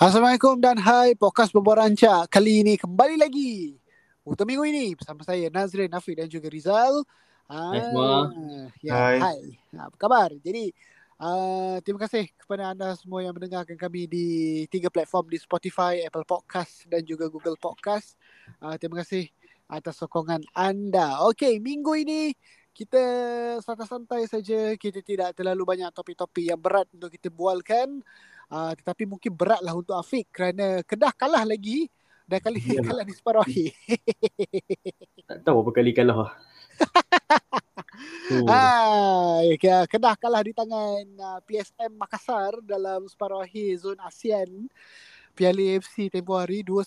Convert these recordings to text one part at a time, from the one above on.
Assalamualaikum dan hai podcast Berbual Rancak Kali ini kembali lagi. Untuk minggu ini bersama saya Nazrin, Nafi dan juga Rizal. Hai semua. ya, Hai. Hai. Apa khabar? Jadi uh, Terima kasih kepada anda semua yang mendengarkan kami di Tiga platform di Spotify, Apple Podcast dan juga Google Podcast. Uh, Terima kasih atas sokongan anda. Okey, minggu ini kita santai-santai saja. Kita tidak terlalu banyak topik-topik yang berat untuk kita bualkan Uh, tetapi mungkin beratlah untuk Afiq kerana Kedah kalah lagi dan kali Ya. kalah di separuh akhir. Tak tahu berapa kali kalah. Ah, ya, Kedah kalah di tangan uh, PSM Makassar dalam separuh akhir zon ASEAN Piala AFC tempoh hari 2-1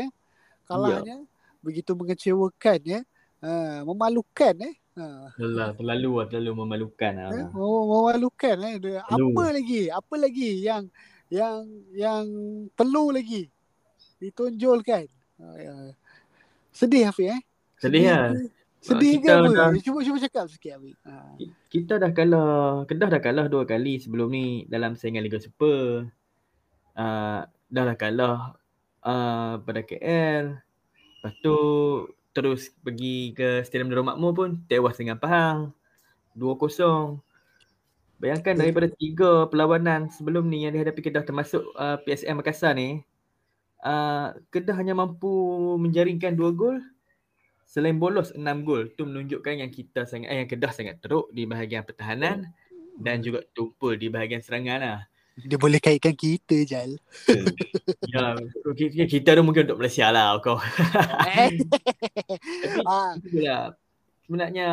eh. Kalahnya begitu mengecewakan ya. Uh, memalukan eh. Alah, terlalu lah, terlalu memalukan lah. eh, mem- memalukan eh. Dia- Perlu. Apa lagi? Apa lagi yang yang yang perlu lagi ditonjolkan? Uh, ya. Sedih Hafiz eh. Sedih lah. Sedih ke Kita apa? dah- Cuba cuba cakap sikit Hafiz. Ha. Kita dah kalah, Kedah dah kalah dua kali sebelum ni dalam saingan Liga Super. Uh, dah lah kalah uh, pada KL. Lepas tu terus pergi ke Stadium Darul Makmur pun tewas dengan Pahang. 2-0. Bayangkan daripada tiga perlawanan sebelum ni yang dihadapi Kedah termasuk uh, PSM Makassar ni. Uh, Kedah hanya mampu menjaringkan dua gol selain bolos enam gol. Tu menunjukkan yang kita sangat eh, yang Kedah sangat teruk di bahagian pertahanan dan juga tumpul di bahagian serangan lah. Dia boleh kaitkan kita Jal. ya, kita, kita tu mungkin untuk Malaysia lah kau. Eh. Tapi Ah, itulah sebenarnya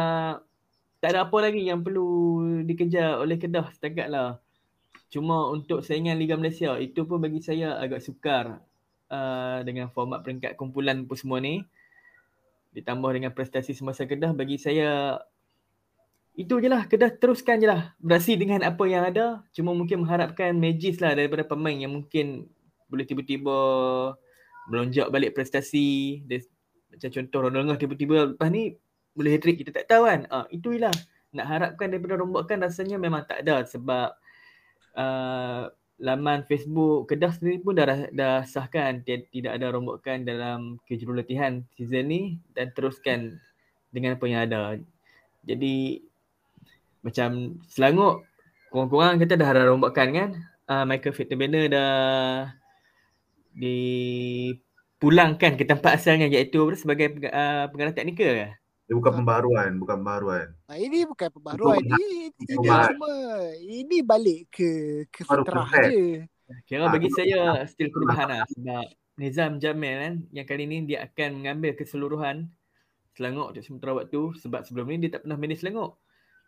tak ada apa lagi yang perlu dikejar oleh Kedah setakat lah. Cuma untuk saingan Liga Malaysia itu pun bagi saya agak sukar uh, dengan format peringkat kumpulan pun semua ni. Ditambah dengan prestasi semasa Kedah bagi saya itu je lah Kedah teruskan je lah. Beraksi dengan apa yang ada cuma mungkin mengharapkan magis lah daripada pemain yang mungkin boleh tiba-tiba melonjak balik prestasi. Dia, macam contoh Ronaldo tiba-tiba lepas ni boleh hat-trick kita tak tahu kan? Ah, itu je lah. Nak harapkan daripada rombakan rasanya memang tak ada sebab uh, laman Facebook Kedah sendiri pun dah dah sahkan ti- tidak ada rombakan dalam kejurulatihan season ni dan teruskan dengan apa yang ada. Jadi macam Selangor kurang-kurang kita dah ada rombakan kan. Uh, Michael Fittenbender dah dipulangkan ke tempat asalnya iaitu sebagai uh, pengarah teknikal ke? Dia bukan pembaharuan, bukan pembaharuan. ah, ini bukan pembaruan. Itu Ini, ini perubahan. cuma ini balik ke ke fitrah je. Kira bagi betul. saya still perubahan lah sebab Nizam Jamil kan yang kali ni dia akan mengambil keseluruhan Selangor untuk sementara waktu sebab sebelum ni dia tak pernah manage Selangor.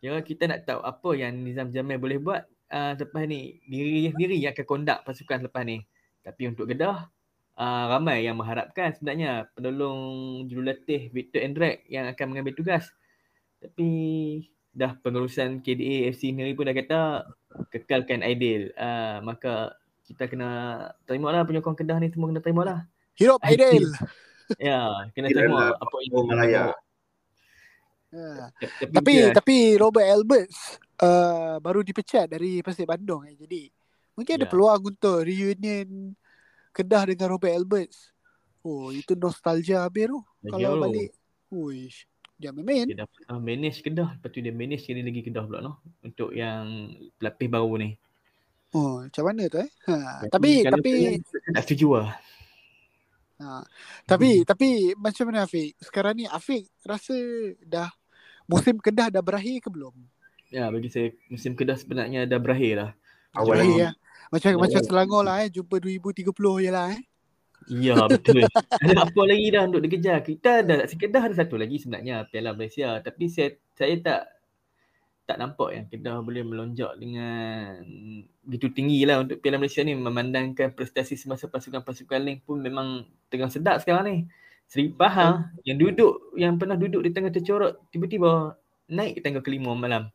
Kira kita nak tahu apa yang Nizam Jamil boleh buat uh, lepas ni diri dia sendiri yang akan kondak pasukan lepas ni. Tapi untuk Kedah uh, ramai yang mengharapkan sebenarnya penolong jurulatih Victor Endrek yang akan mengambil tugas. Tapi dah pengurusan KDA FC sendiri pun dah kata kekalkan Aidil. Uh, maka kita kena terima lah penyokong Kedah ni semua kena terima lah. Hidup Aidil. Ya, kena terima lah, apa yang Malaya. Ha. Tapi, Tapi dia- tapi Robert Alberts uh, baru dipecat dari Persib Bandung eh. Jadi mungkin ada Ya. peluang untuk reunion Kedah dengan Robert Alberts. Oh, itu nostalgia habis tu. Kalau tu. balik. Uish. Dia main. dia dah uh, manage Kedah, lepas tu dia manage sekali lagi Kedah pula noh untuk yang pelapis baru ni. Oh, macam mana tu eh? Ha, tapi tapi saya tak setuju lah. ha, tapi tapi macam mana Afiq? Sekarang ni Afiq rasa dah musim Kedah dah berakhir ke belum? Ya, bagi saya musim Kedah sebenarnya dah berakhir lah. Awal Berakhir lagi. ya. Macam Ya, macam ya. Selangor lah eh jumpa 2030 je lah eh. Ya, betul. ada apa lagi dah untuk dikejar? Kita ada Kedah ada satu lagi sebenarnya Piala Malaysia, tapi saya saya tak tak nampak yang Kedah boleh melonjak dengan begitu tinggi lah untuk Piala Malaysia ni memandangkan prestasi semasa pasukan-pasukan lain pun memang tengah sedap sekarang ni. Seri Pahang yang duduk yang pernah duduk di tengah tercorot tiba-tiba naik tangga kelima malam.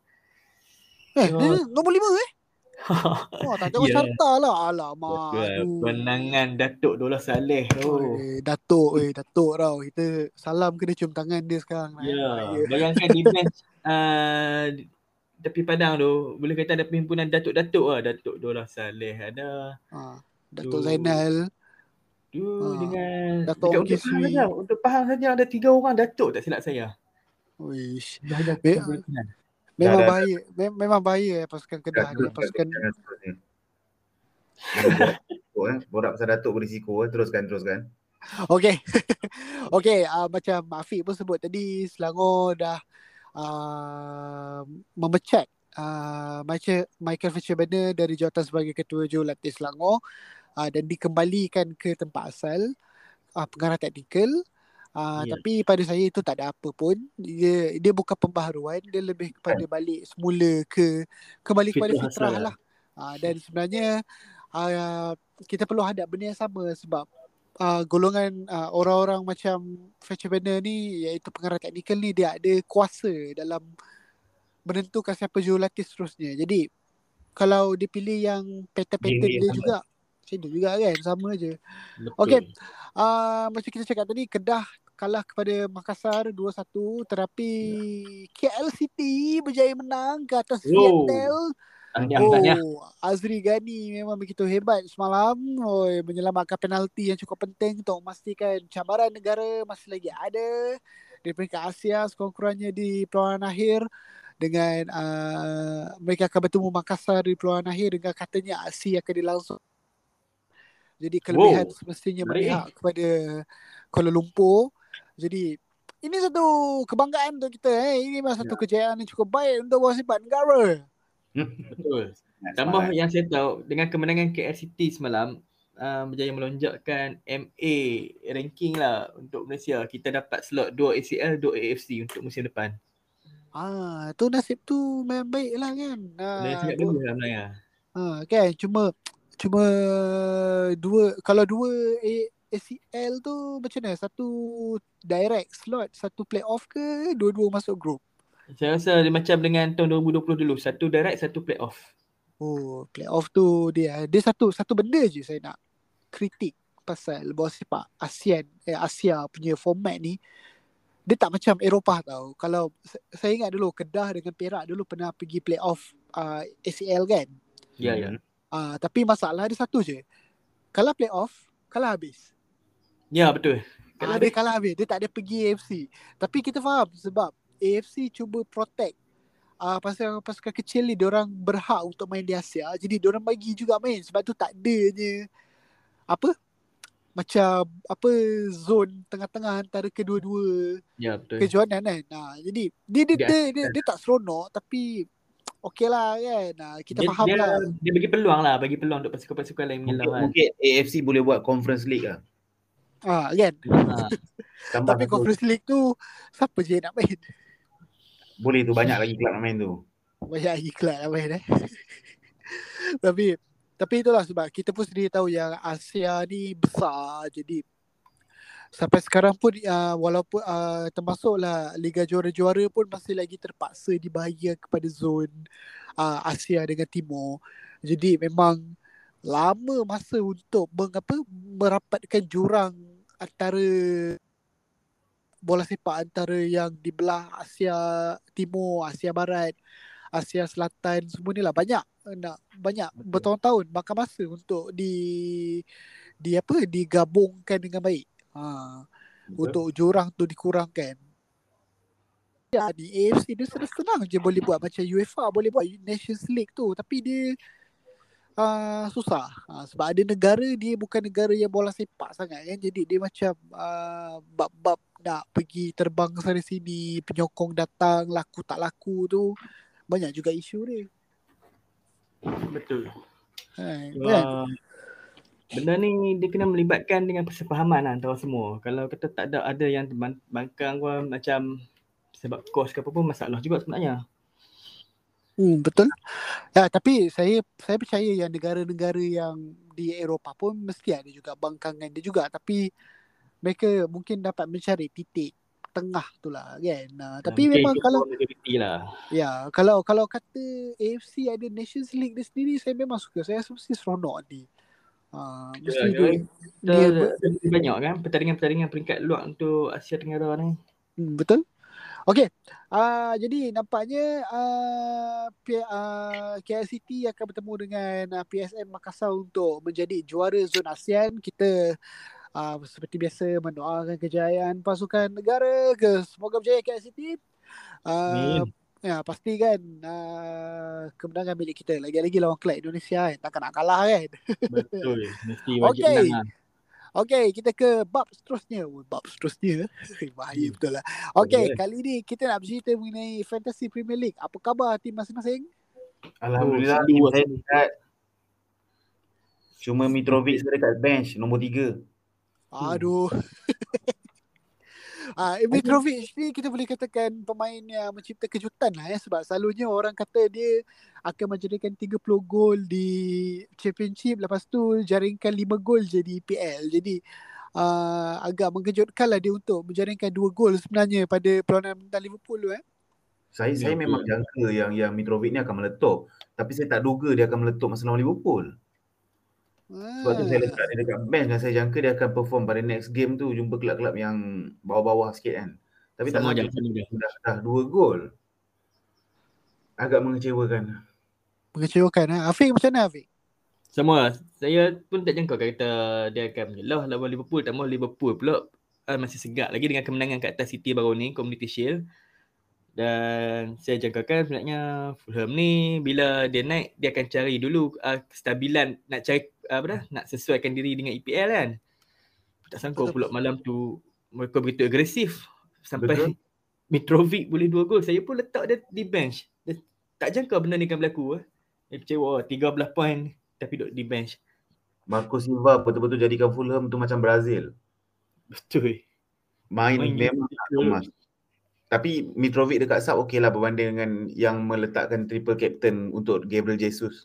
Eh, Ya. dia nombor lima eh? Wah, tak Ya. carta lah. Alamak. Kemenangan Datuk Dola Saleh tu. Eh, Datuk, eh, Datuk tau. Kita salam kena cium tangan dia sekarang. eh. Ya, Ya. bayangkan di bench uh, tepi padang tu boleh kata ada perhimpunan datuk-datuk lah datuk Dola Saleh ada Ha. Datuk Tu. Zainal. Tu Ah, dengan Datuk dekat Ongki untuk faham Sri. saja, untuk saja ada tiga orang Datuk tak silap saya. Wish. Dah ada Be-. Memang dah, dah. bahaya. Mem- memang bahaya eh, pasukan Kedah ni. Pasukan eh. Borak pasal Datuk berisiko. Eh. Teruskan, teruskan. Okay. okay. Uh, macam Afiq pun sebut tadi Selangor dah uh, memecat uh, Michael, Michael Fisher-Banner dari jawatan sebagai Ketua Jurulatih Selangor uh, dan dikembalikan ke tempat asal uh, pengarah taktikal. Uh, Ya. Tapi pada saya itu tak ada apa pun. Dia dia bukan pembaharuan, dia lebih kepada balik semula ke kembali kepada Fitrah lah. Uh, dan sebenarnya uh, kita perlu hadap benda yang sama sebab uh, golongan uh, orang-orang macam Fetcher Banner ni iaitu pengarah teknikal ni dia ada kuasa dalam menentukan siapa jurulatih seterusnya. Jadi kalau dia pilih yang pattern-pattern Dia dia juga macam tu juga kan sama je. Betul. Okey. Uh, macam kita cakap tadi Kedah kalah kepada Makassar 2-1 tetapi KL City berjaya menang ke atas Oh. Viettel. Tahniah, tahniah. Oh, Azri Gani memang begitu hebat semalam oh, menyelamatkan penalti yang cukup penting untuk memastikan cabaran negara masih lagi ada di peringkat Asia sekurang-kurangnya di perlawanan akhir dengan uh, mereka akan bertemu Makassar di perlawanan akhir dengan katanya aksi akan dilangsung. Jadi kelebihan Wow. semestinya berpihak kepada Kuala Lumpur. Jadi ini satu kebanggaan untuk kita eh. Ini memang satu kejayaan yang cukup baik untuk bola sepak negara. Betul. Semangat. Tambah yang saya tahu dengan kemenangan KL City semalam uh, berjaya melonjakkan MA ranking lah untuk Malaysia. Kita dapat slot 2 ACL, 2 AFC untuk musim depan. Ah, tu nasib tu memang baik lah kan. Ah, du- bagus lah Melaya. ah, kan cuma cuma dua kalau dua A, ACL tu macam mana? Satu direct slot, satu playoff ke dua-dua masuk group? Saya rasa dia macam dengan tahun 2020 dulu. Satu direct, satu playoff. Oh, playoff tu dia dia satu satu benda je saya nak kritik pasal bola sepak ASEAN eh, Asia punya format ni dia tak macam Eropah tau. Kalau sa- saya ingat dulu Kedah dengan Perak dulu pernah pergi playoff uh, ACL kan. Ya, ya. Uh, tapi masalah dia satu je. Kalah playoff, kalah habis. Ya, betul. Kalau dia kalah habis, dia tak ada pergi AFC. Tapi kita faham sebab AFC cuba protect uh, pasal pasukan kecil ni orang berhak untuk main di Asia. Jadi orang bagi juga main sebab tu tak adanya apa? Macam apa zone tengah-tengah antara kedua-dua Ya, betul. kejohanan kan. Nah, jadi dia dia, Dia- dia, dia, dia tak seronok tapi okey lah kan. Nah, kita dia, faham dia, lah. dia bagi peluang lah, bagi peluang untuk pasukan-pasukan lain Mungkin, menyelam kan. mungkin AFC boleh buat Conference League lah. Ah, kan. Ha. Tapi satu. Conference League tu siapa je nak main? Boleh tu banyak lagi kelab nak main tu. banyak iklan lah main eh. tapi tapi itulah sebab kita pun sendiri tahu yang Asia ni besar jadi sampai sekarang pun uh, walaupun uh, termasuklah Liga Juara-Juara pun masih lagi terpaksa dibahagikan kepada zon uh, Asia dengan Timur. Jadi memang lama masa untuk mengapa merapatkan jurang antara bola sepak antara yang di belah Asia Timur, Asia Barat, Asia Selatan semua ni lah banyak nak banyak bertahun-tahun makan masa untuk di di apa digabungkan dengan baik. Ha untuk jurang tu dikurangkan. Ya di AFC dia senang-senang je boleh buat macam UEFA boleh buat Nations League tu tapi dia uh, susah uh, sebab ada negara dia bukan negara yang bola sepak sangat kan jadi dia macam uh, bab-bab nak pergi terbang sana sini penyokong datang laku tak laku tu banyak juga isu dia. Betul. Ha, kan? Benda ni dia kena melibatkan dengan persefahaman lah antara semua. Kalau kata tak ada ada yang bangkang pun macam sebab kos ke apa pun masalah juga sebenarnya. Hmm, betul. Ya, tapi saya saya percaya yang negara-negara yang di Eropah pun mesti ada juga bangkangan dia juga tapi mereka mungkin dapat mencari titik tengah tu lah kan. Uh, tapi Mungkin memang kalau lah. ya kalau kalau kata AFC ada Nations League dia sendiri saya memang suka. Saya rasa mesti seronok nanti. Uh, mesti Ya, dia, dia ber, Kita, banyak kan pertandingan-pertandingan peringkat luar untuk Asia Tenggara ni. hmm, betul. Okey. Uh, jadi nampaknya uh, P- uh, KL City akan bertemu dengan uh, PSM Makassar untuk menjadi juara zon ASEAN. Kita uh, seperti biasa mendoakan kejayaan pasukan negara ke semoga berjaya KL City. Uh, ya pasti kan uh, kemenangan milik kita lagi-lagi lawan kelab Indonesia kan takkan nak kalah kan. Betul. Mesti wajib menang. lah. Okey, kita ke bab seterusnya. Oh, bab seterusnya. Bahaya Hmm. betul lah. Okey, Boleh. kali ni kita nak bercerita mengenai Fantasy Premier League. Apa khabar tim masing-masing? Alhamdulillah Oh, tim saya dekat. Cuma Mitrovic saya dekat bench nombor 3. Hmm. Aduh. Ah, Mitrovic ni kita boleh katakan pemain yang mencipta kejutan lah ya sebab selalunya orang kata dia akan menjadikan 30 gol di championship lepas tu jaringkan 5 gol jadi PL. Jadi uh, agak mengejutkan lah dia untuk menjaringkan 2 gol sebenarnya pada perlawanan Liverpool tu eh. Saya Ya, saya memang jangka yang yang Mitrovic ni akan meletup. Tapi saya tak duga dia akan meletup masa lawan Liverpool. Sebab tu saya letak dia dekat bench dan saya jangka dia akan perform pada next game tu jumpa kelab-kelab yang bawah-bawah sikit kan. Tapi tak Sama je juga. dah, dah dua gol. Agak mengecewakan. Mengecewakan eh. Afiq macam mana Afiq? Sama. Saya pun tak jangka kata dia akan menyelah lawan Liverpool. Tambah Liverpool pula uh, masih segak lagi dengan kemenangan kat atas City baru ni, Community Shield. Dan saya jangkakan sebenarnya Fulham ni bila dia naik dia akan cari dulu uh, kestabilan nak cari uh, apa dah nak sesuaikan diri dengan EPL kan. Tak sangka pula malam tu mereka begitu agresif sampai Betul. Mitrovic boleh dua gol. Saya pun letak dia di bench. Dia tak jangka benda ni akan berlaku. Eh. Dia kecewa 13 poin tapi duduk di bench. Marco Silva betul-betul jadikan Fulham tu macam Brazil. Betul. Main, Main memang kemas. Tapi Mitrovic dekat sub okey lah berbanding dengan yang meletakkan triple captain untuk Gabriel Jesus.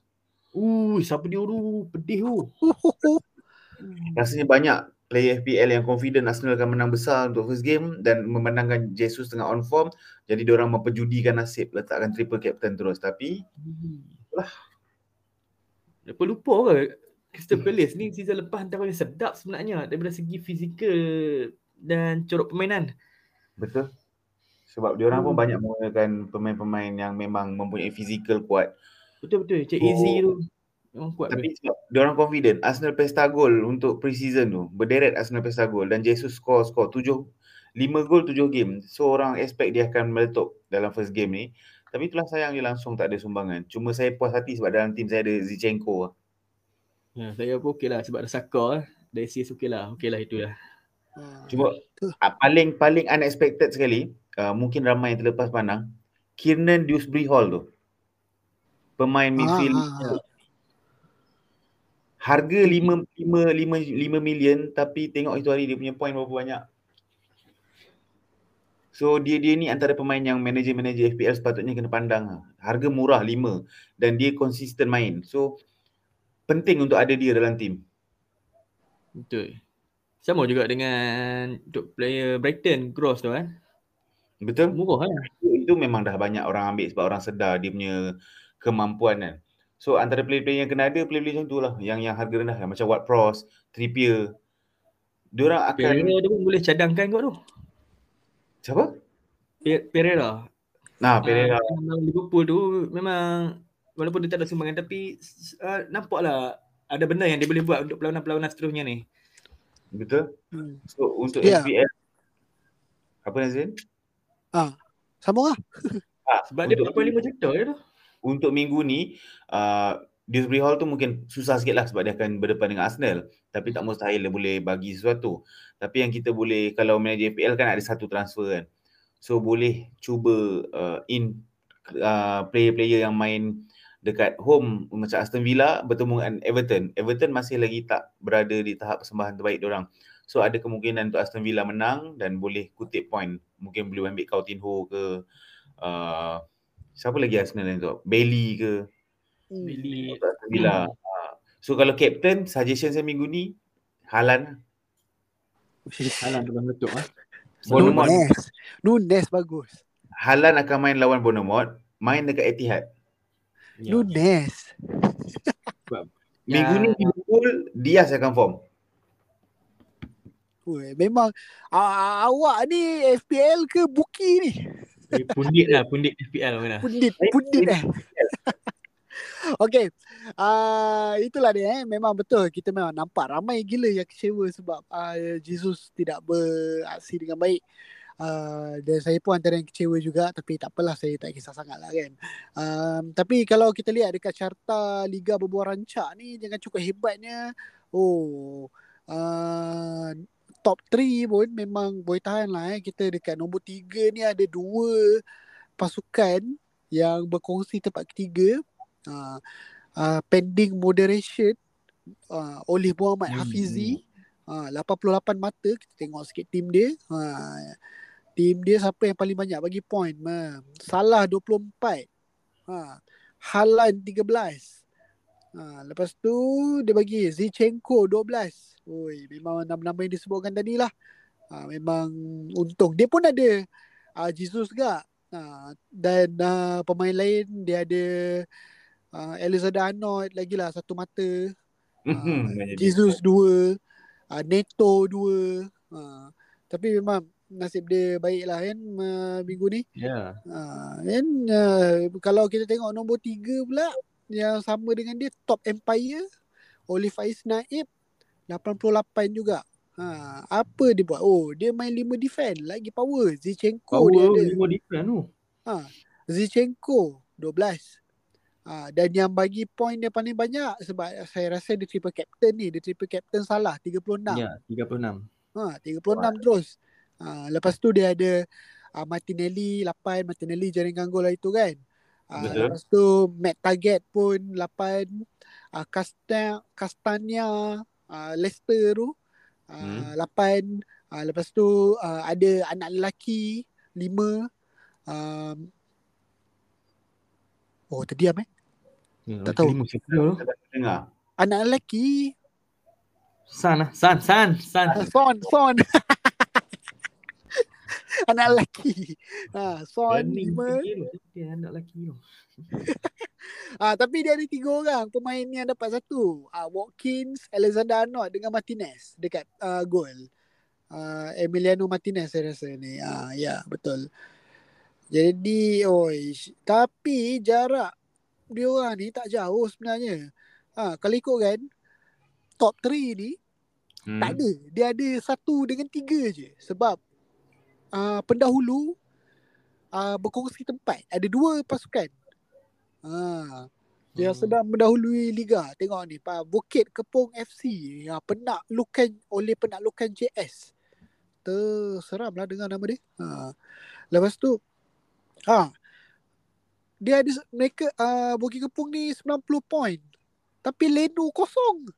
Uh, siapa dia tu? Pedih tu. Rasanya banyak player FPL yang confident Arsenal akan menang besar untuk first game dan memandangkan Jesus tengah on form. Jadi diorang memperjudikan nasib letakkan triple captain terus. Tapi Dia pun lupa ke Crystal Palace ni season lepas antara yang sedap sebenarnya daripada segi fizikal dan corok permainan. betul. Sebab diorang pun Hmm. banyak menggunakan pemain-pemain yang memang mempunyai fizikal kuat. Betul-betul. Cik Oh. Easy tu. Memang kuat Tapi Tapi, sebab diorang confident. Arsenal pesta gol untuk pre-season tu. Berderet Arsenal pesta gol dan Jesus score score tujuh lima gol tujuh game. So orang expect dia akan meletup dalam first game ni. Tapi itulah sayang dia langsung tak ada sumbangan. Cuma saya puas hati sebab dalam tim saya ada Zichenko. ya, saya pun okey lah sebab ada Saka. eh. Dari CS okey lah. Okey lah itu lah. Ah, Cuma ah, paling paling unexpected sekali, uh, mungkin ramai yang terlepas pandang, Kiernan Dewsbury Hall tu. Pemain midfield ah, ah. harga 5 5 5 5 million tapi tengok itu hari dia punya point berapa banyak. So dia dia ni antara pemain yang manager-manager FPL sepatutnya kena pandang. lah. Harga murah 5 dan dia konsisten main. So penting untuk ada dia dalam tim. Betul. Sama juga dengan untuk player Brighton Gross tu kan. Betul? Murah kan. itu, itu memang dah banyak orang ambil sebab orang sedar dia punya kemampuan kan. So antara player-player yang kena ada player-player macam tu lah yang yang harga rendah macam Ward Prowse, Trippier. Diorang akan Pereira tu pun boleh cadangkan kot tu. siapa? Pe- Pereira. Nah, Pereira. Uh, Liverpool tu memang walaupun dia tak ada sumbangan tapi uh, nampaklah ada benda yang dia boleh buat untuk perlawanan-perlawanan seterusnya ni. Betul? Hmm. So untuk Ya. FPL apa Nazrin? Sambung lah. Ah, Sebab dia untuk, 2.5 juta je tu. untuk minggu ni uh, Dewsbury Hall tu mungkin susah sikit lah sebab dia akan berdepan dengan Arsenal. Tapi tak mustahil dia boleh bagi sesuatu. Tapi yang kita boleh, kalau manager FPL kan ada satu transfer kan. So boleh cuba uh, in uh, player-player yang main dekat home macam Aston Villa bertemu dengan Everton. Everton masih lagi tak berada di tahap persembahan terbaik diorang. So ada kemungkinan untuk Aston Villa menang dan boleh kutip point. Mungkin boleh ambil Coutinho ke uh, siapa lagi Arsenal yang tu? Bailey ke Hmm. Billy untuk Aston Villa. Uh, so kalau captain suggestion saya minggu ni Haaland. Salah tu dalam letup ah. Bournemouth. Nunes. Nunes bagus. Haaland akan main lawan Bournemouth, main dekat Etihad. Ya. Nunes. Minggu ni Liverpool Diaz akan form. Ui, memang uh, awak ni FPL ke Buki ni? Dia pundit lah, pundit FPL mana. Pundit, pundit eh. Okay, uh, itulah dia eh. Memang betul kita memang nampak ramai gila yang kecewa sebab uh, Jesus tidak beraksi dengan baik. Uh, dan saya pun antara yang kecewa juga tapi tak apalah saya tak kisah sangat lah kan. Um, tapi kalau kita lihat dekat carta Liga Berbuah Rancak ni jangan cukup hebatnya. Oh, uh, top 3 pun memang boleh tahan lah eh. Kita dekat nombor 3 ni ada dua pasukan yang berkongsi tempat ketiga. Uh, uh, pending moderation uh, oleh Muhammad hmm. Hafizi. Uh, 88 mata kita tengok sikit tim dia. Uh, tim dia siapa yang paling banyak bagi point uh, Salah 24 uh, Halan 13 uh, lepas tu dia bagi Zichenko 12 Oi, memang nama-nama yang disebutkan tadi lah uh, memang untung dia pun ada uh, Jesus juga uh, dan uh, pemain lain dia ada uh, Elizabeth Arnold lagi lah satu mata. Uh, Jesus dua. Uh, Neto dua. Uh, tapi memang nasib dia baik lah kan uh, minggu ni. Ya. Yeah. Uh, and, uh, kalau kita tengok nombor tiga pula yang sama dengan dia Top Empire. Oleh Faiz Naib 88 juga. Ha, apa dia buat? Oh, dia main lima defend. Lagi power. Zichenko power dia ada. Power 5 defend tu. Ha, Zichenko 12. Ha, dan yang bagi point dia paling banyak sebab saya rasa dia triple captain ni. Dia triple captain salah 36. Ya, 36. Ha, 36 What? terus. Ha, lepas tu dia ada uh, Martinelli 8. Martinelli jaringan gol lah itu kan. Ha, lepas tu Matt Target pun 8. Uh, Castan, Castania uh, Leicester tu uh, hmm. 8. Uh, lepas tu uh, ada anak lelaki 5. Um, Oh terdiam eh? Ya, Tak tahu. Dengar. Anak lelaki? San lah San San San uh, Son Son Anak lelaki. Ha, Son lima. Dia anak lelaki tu. Ha, Tapi dia ada tiga orang. Pemain yang dapat satu. Ha, Watkins Alexander Arnold Dengan Martinez Dekat uh, gol uh, Emiliano Martinez saya rasa ni. Ha, Ya betul. Jadi, oi, tapi jarak dia orang ni tak jauh sebenarnya. Ha, kalau ikut kan, top 3 ni, hmm. tak ada. Dia ada satu dengan tiga je. Sebab uh, pendahulu uh, berkongsi tempat. Ada dua pasukan. Ha, dia hmm. sedang mendahului Liga. Tengok ni, Pak Bukit Kepong FC. Ya, penaklukan oleh penaklukan JS. Terseram lah dengar nama dia. Ha. Lepas tu, Ha. Dia ada mereka uh, Bukit Kepung ni 90 point. Tapi Leno kosong.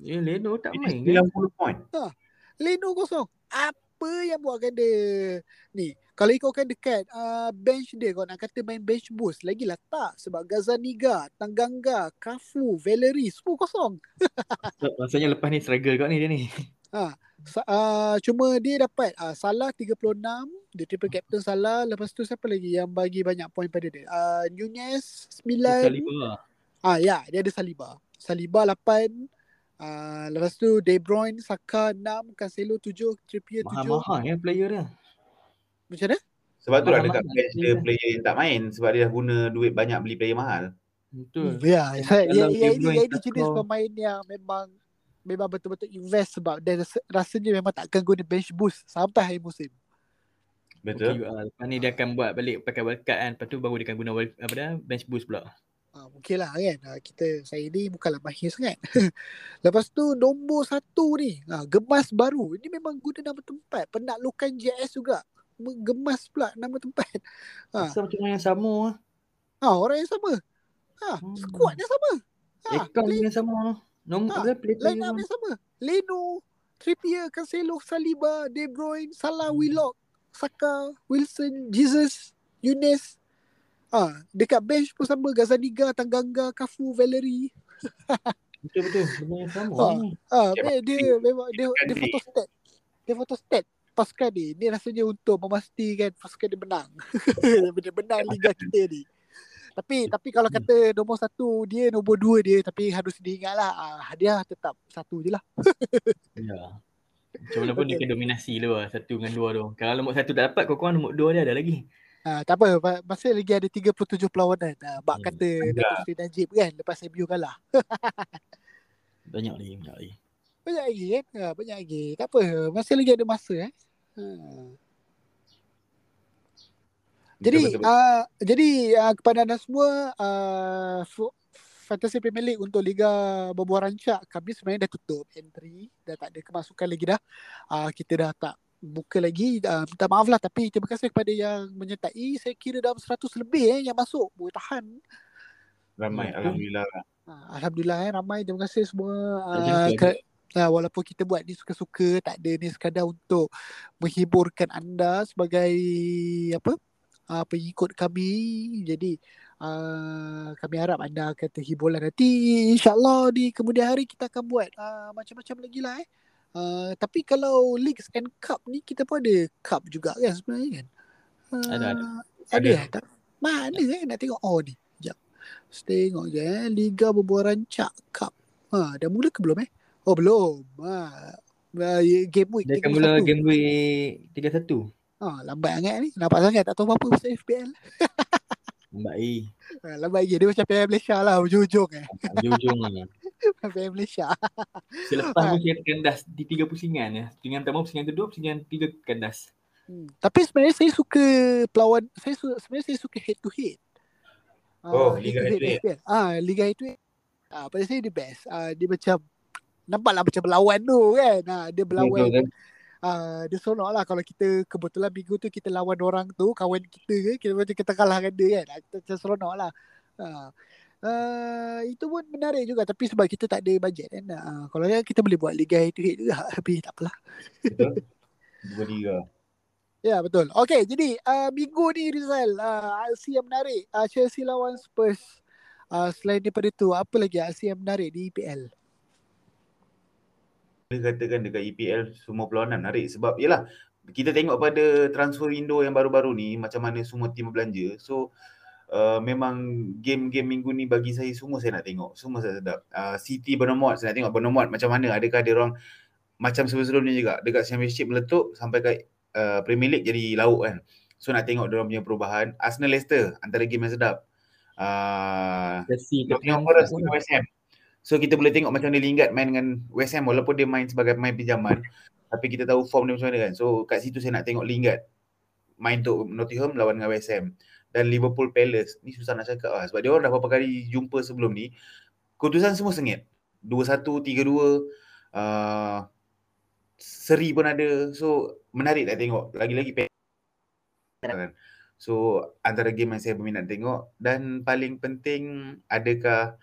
Ya yeah, Leno tak main 90 kan? point. Ha. Leno kosong. Apa yang buatkan dia ni? Kalau ikutkan dekat uh, bench dia kau nak kata main bench boost lagi lah tak sebab Gazaniga, Tanganga, Kafu, Valerie semua kosong. Rasanya lepas ni struggle kau ni dia ni. Ha. Uh, cuma dia dapat uh, Salah 36 Dia triple captain Salah Lepas tu siapa lagi Yang bagi banyak point pada dia uh, Nunez 9 Saliba Ah ya Dia ada Saliba Saliba 8 uh, Lepas tu De Bruyne Saka 6 Cancelo 7 Trippier 7 Mahal-mahal ya player dia Macam mana? Sebab tu lah dekat bench dia player yang tak main Sebab dia dah guna duit banyak beli player mahal Betul Ya, ya, ya, ya, ini, ini jenis pemain yang memang memang betul-betul invest sebab dia rasanya memang takkan guna bench boost sampai akhir musim. Betul. Okay, uh, lepas ni dia akan buat balik pakai wildcard kan. Lepas tu baru dia akan guna apa dah bench boost pula. Ah, mungkin lah kan. Ah, kita, saya ni bukanlah mahir sangat. Lepas tu nombor satu ni. Ah, gemas baru. Ini memang guna nama tempat. Penaklukan JS juga. Gemas pula nama tempat. Ah. Asal macam orang yang sama. Ah, orang yang sama. Ah, hmm. Squad yang sama. Ah, Account yang sama. Nombor ha, play line up yang sama. Leno, Trippier, Cancelo, Saliba, De Bruyne, Salah, hmm. Willock, Saka, Wilson, Jesus, Younes. Ah, ha, dekat bench pun sama Gazaniga, Tanganga, Kafu, Valerie. betul betul. Benar sama. Ah, ha, ha, dia memang dia, dia, dia foto stat. Dia foto stat pasukan ni. Ni rasanya untuk memastikan pasukan dia menang. dia menang liga kita ni. Tapi tapi kalau kata nombor satu dia, nombor dua dia. Tapi harus diingatlah uh, hadiah tetap satu je lah. ya. Macam mana pun okay. dia kena dominasi lah satu dengan dua tu. Kalau nombor satu tak dapat, kau korang nombor dua dia ada lagi. Ah, tak apa, ma- masih lagi ada 37 perlawanan. Ah, Bak Hmm, kata. Datuk Seri Najib kan lepas MU kalah. Banyak lagi, banyak lagi. Banyak lagi kan? Ah, banyak lagi. Tak apa, masih lagi ada masa eh. Ha. Jadi Betul, betul, betul. uh, jadi uh, kepada anda semua uh, Fantasy Premier League untuk Liga Berbuah Rancak kami sebenarnya dah tutup entry dah tak ada kemasukan lagi dah. Uh, kita dah tak buka lagi uh, minta maaf lah. Tapi terima kasih kepada yang menyertai. Saya kira dalam 100 lebih eh yang masuk. Boleh tahan. Ramai, Betul. Alhamdulillah. uh, Alhamdulillah eh ramai. Terima kasih semua uh, ke, uh, walaupun kita buat ni suka-suka tak ada ni sekadar untuk menghiburkan anda sebagai apa uh, pengikut kami. Jadi uh, kami harap anda akan terhibur lah nanti. Insyaallah di kemudian hari kita akan buat uh, macam-macam lagi lah eh Uh, tapi kalau Leagues and Cup ni kita pun ada Cup juga kan sebenarnya kan uh, Ada, ada. ada Ada. tak, mana eh nak tengok oh ni Saya tengok je eh Liga Berbuah Rancak Cup ha, dah mula ke belum eh oh belum ha. Uh, game week Dia akan 31. mula game week 31. Ha, lambat sangat ni. Nampak sangat tak tahu apa-apa pasal FPL. Lambat lagi. Ha, lambat lagi. Dia macam PL Malaysia lah. Ujung-ujung eh. Ujung-ujung lah. PL Malaysia. Selepas pun saya kandas di tiga pusingan ya. Pusingan pertama, pusingan kedua, pusingan tiga kandas. Hmm. Tapi sebenarnya saya suka pelawan. Saya su- sebenarnya saya suka head to head. Oh, Liga head to head. Ah, Liga head to head. Ah, pada saya dia best. Ah, dia macam nampaklah macam berlawan tu kan. Ah, dia berlawan. Betul, kan? Ah, dia seronok lah kalau kita kebetulan minggu tu kita lawan orang tu kawan kita ke kita macam kita kalahkan dia kan. Ah, kita macam seronok lah ah. Uh, itu pun menarik juga. Tapi sebab kita tak ada bajet kan uh, kalau yang kita boleh buat liga head to head juga tapi tak apalah. Betul. Dua liga. ya betul. Okey jadi uh, minggu ni Rizal uh, aksi yang menarik. Uh, Chelsea lawan Spurs. Uh, selain daripada tu apa lagi aksi yang menarik di EPL katakan dekat EPL semua perlawanan menarik sebab yalah kita tengok pada transfer window yang baru-baru ni macam mana semua tim belanja. So uh, memang game-game minggu ni bagi saya semua saya nak tengok. Semua saya sedap. Uh, City Bournemouth saya nak tengok Bournemouth macam mana. Adakah dia orang macam sebelum-sebelumnya juga dekat Championship meletup sampai kat uh, Premier League jadi lauk kan. So nak tengok dia orang punya perubahan. Arsenal Leicester antara game yang sedap. Uh, Chelsea Nottingham Forest West Ham. So kita boleh tengok macam mana Lingard main dengan West Ham walaupun dia main sebagai pemain pinjaman tapi kita tahu form dia macam mana kan. So kat situ saya nak tengok Lingard main untuk Nottingham lawan dengan West Ham dan Liverpool Palace. Ni susah nak cakap lah sebab dia orang dah beberapa kali jumpa sebelum ni. Keputusan semua sengit. 2-1, 3-2 uh, seri pun ada. So menarik nak tengok. Lagi-lagi kan. So antara game yang saya berminat tengok dan paling penting adakah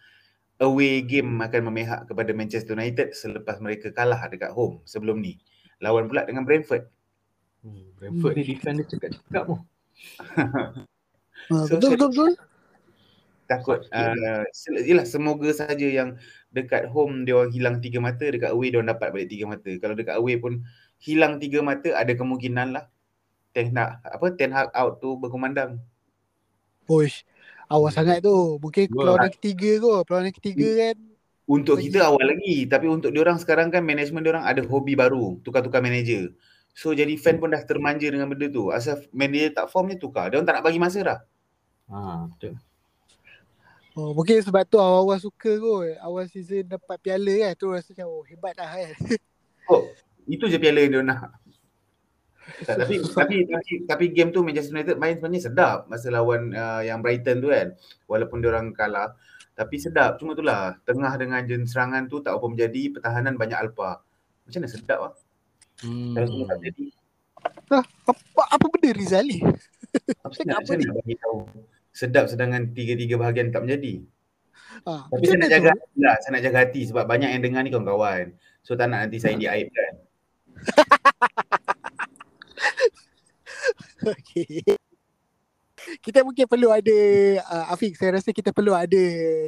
away game akan memihak kepada Manchester United selepas mereka kalah dekat home sebelum ni. Lawan pula dengan Brentford. Hmm, Brentford ni defend dia cakap-cakap tu. uh, So, betul betul betul Takut uh, yelah semoga saja yang dekat home dia orang hilang tiga mata, dekat away dia orang dapat balik tiga mata. Kalau dekat away pun hilang tiga mata ada kemungkinan lah Ten Hag apa Ten Hag out tu berkumandang. Oish, awal Hmm. sangat tu. Mungkin Wah. perlawanan ketiga kot. Perlawanan ketiga kan. Untuk Lagi. kita awal lagi, tapi untuk dia orang sekarang kan management dia orang ada hobi baru, tukar-tukar manager. So jadi fan pun dah termanja dengan benda tu. Asal manager tak form dia tukar. Dia orang tak nak bagi masa dah. Ha, betul. Oh, mungkin sebab tu awal-awal suka kot. Awal season dapat piala kan. Tu rasa macam oh hebat lah kan. Oh, itu je piala yang dia nak. Tak, tapi, tapi tapi tapi game tu Manchester United main sebenarnya sedap masa lawan uh, yang Brighton tu kan. Walaupun dia orang kalah, tapi sedap. Cuma itulah tengah dengan jen serangan tu tak apa menjadi, pertahanan banyak alpa. Macam mana sedap ah. Hmm. Kalau semua tak jadi, apa, apa benda Rizal ni? apa nak, apa ni? bagi tahu sedap sedangkan tiga-tiga bahagian tak menjadi. Ha, Tapi saya nak jaga tu? hati lah, saya nak jaga hati sebab banyak yang dengar ni kawan-kawan. So tak nak nanti saya diaibkan. Okay. Kita mungkin perlu ada uh, Afiq saya rasa kita perlu ada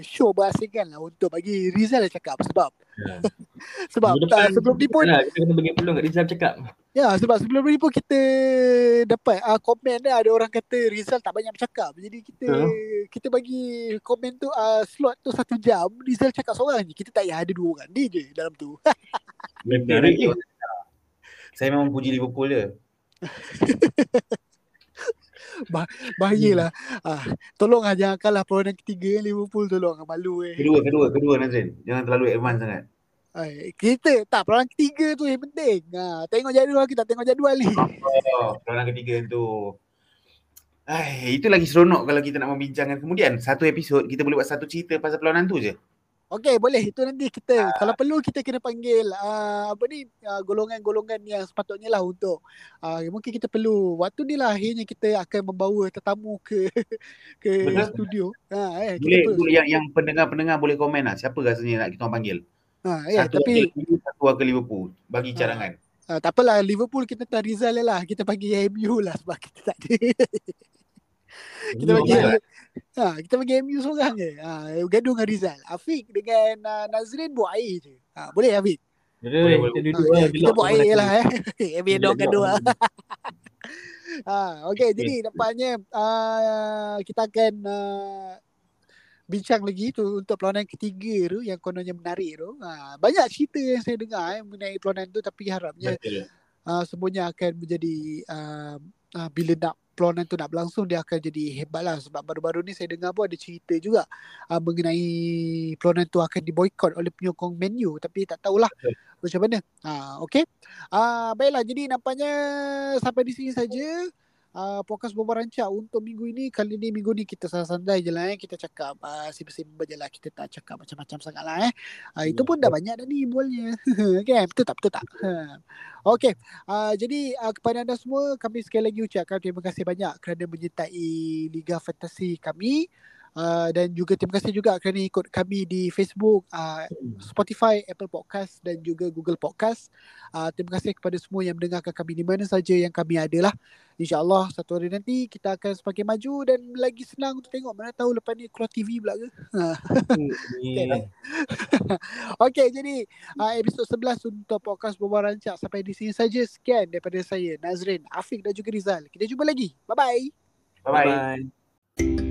show berasingan lah untuk bagi Rizal cakap sebab Ya. sebab uh, sebelum ni pun Yalah, kita kena bagi peluang kat Rizal cakap. ya sebab sebelum ni pun kita dapat uh, komen dah ada orang kata Rizal tak banyak bercakap jadi kita Betul. kita bagi komen tu uh, slot tu satu jam Rizal cakap seorang je kita tak payah ada dua orang dia je dalam tu Menarik. Saya memang puji Liverpool je. bah, bahayalah. Ah, tolong lah jangan kalah perlawanan ketiga Liverpool tolong ah, malu eh. Kedua, kedua, kedua Nazrin. Jangan terlalu advance sangat. Ay, kita tak perlawanan ketiga tu yang penting. Ha, tengok jadual kita tengok jadual ni. Oh, perlawanan ketiga tu. Ai, itu lagi seronok kalau kita nak membincangkan kemudian satu episod kita boleh buat satu cerita pasal perlawanan tu je. Okey, boleh. Itu nanti kita kalau perlu kita kena panggil uh, apa ni uh, golongan-golongan yang sepatutnya lah untuk uh, mungkin kita perlu waktu ni lah akhirnya kita akan membawa tetamu ke ke Betul. studio. Ha eh kita Boleh, perlu. boleh yang, yang pendengar-pendengar boleh komen lah. Siapa rasanya nak kita orang panggil. Ha ya, satu tapi wakil satu wakil Liverpool. Bagi cadangan. uh, tak apalah Liverpool kita tak Rizal lah. Kita panggil MU lah sebab kita tak ada. kita bagi Okey. Ha, kita bagi MU seorang je. Ha, gaduh dengan Rizal. Afiq dengan uh, Nazrin buat air je. Ha, boleh Afiq? Boleh, Boleh, kita boleh. duduk Ha, kita buat air lah eh. Gelap, dong gaduh lah. ha, okay, jadi nampaknya uh, kita akan uh, bincang lagi tu untuk perlawanan ketiga tu yang kononnya menarik tu. Ha, banyak cerita yang saya dengar eh, mengenai perlawanan tu tapi harapnya Betul. uh, semuanya akan menjadi uh, uh, bila nak perlawanan tu nak berlangsung dia akan jadi hebat lah sebab baru-baru ni saya dengar pun ada cerita juga uh, mengenai perlawanan tu akan diboykot oleh penyokong Man U tapi tak tahulah Betul. macam mana. Uh, okay. Uh, baiklah jadi nampaknya sampai di sini saja uh, podcast Boba Rancak untuk minggu ini. Kali ni minggu ni kita santai je lah eh. Kita cakap uh, simple-simple je lah. Kita tak cakap macam-macam sangat lah eh. Uh, itu pun dah banyak dah ni bolnya. kan? Betul tak? Betul tak? Ha. Okay. Uh, jadi uh, kepada anda semua kami sekali lagi ucapkan terima kasih banyak kerana menyertai Liga Fantasi kami. Uh, dan juga terima kasih juga kerana ikut kami di Facebook, uh, Spotify, Apple Podcast dan juga Google Podcast. Uh, terima kasih kepada semua yang mendengarkan kami di mana saja yang kami ada lah. InsyaAllah satu hari nanti kita akan semakin maju dan lagi senang untuk tengok. Mana tahu lepas ni keluar TV pula ke. Ni. Okey, jadi uh, episod 11 untuk podcast Boba Rancak sampai di sini saja. Sekian daripada saya, Nazrin, Afiq dan juga Rizal. Kita jumpa lagi. Bye-bye. Bye-bye. Bye-bye.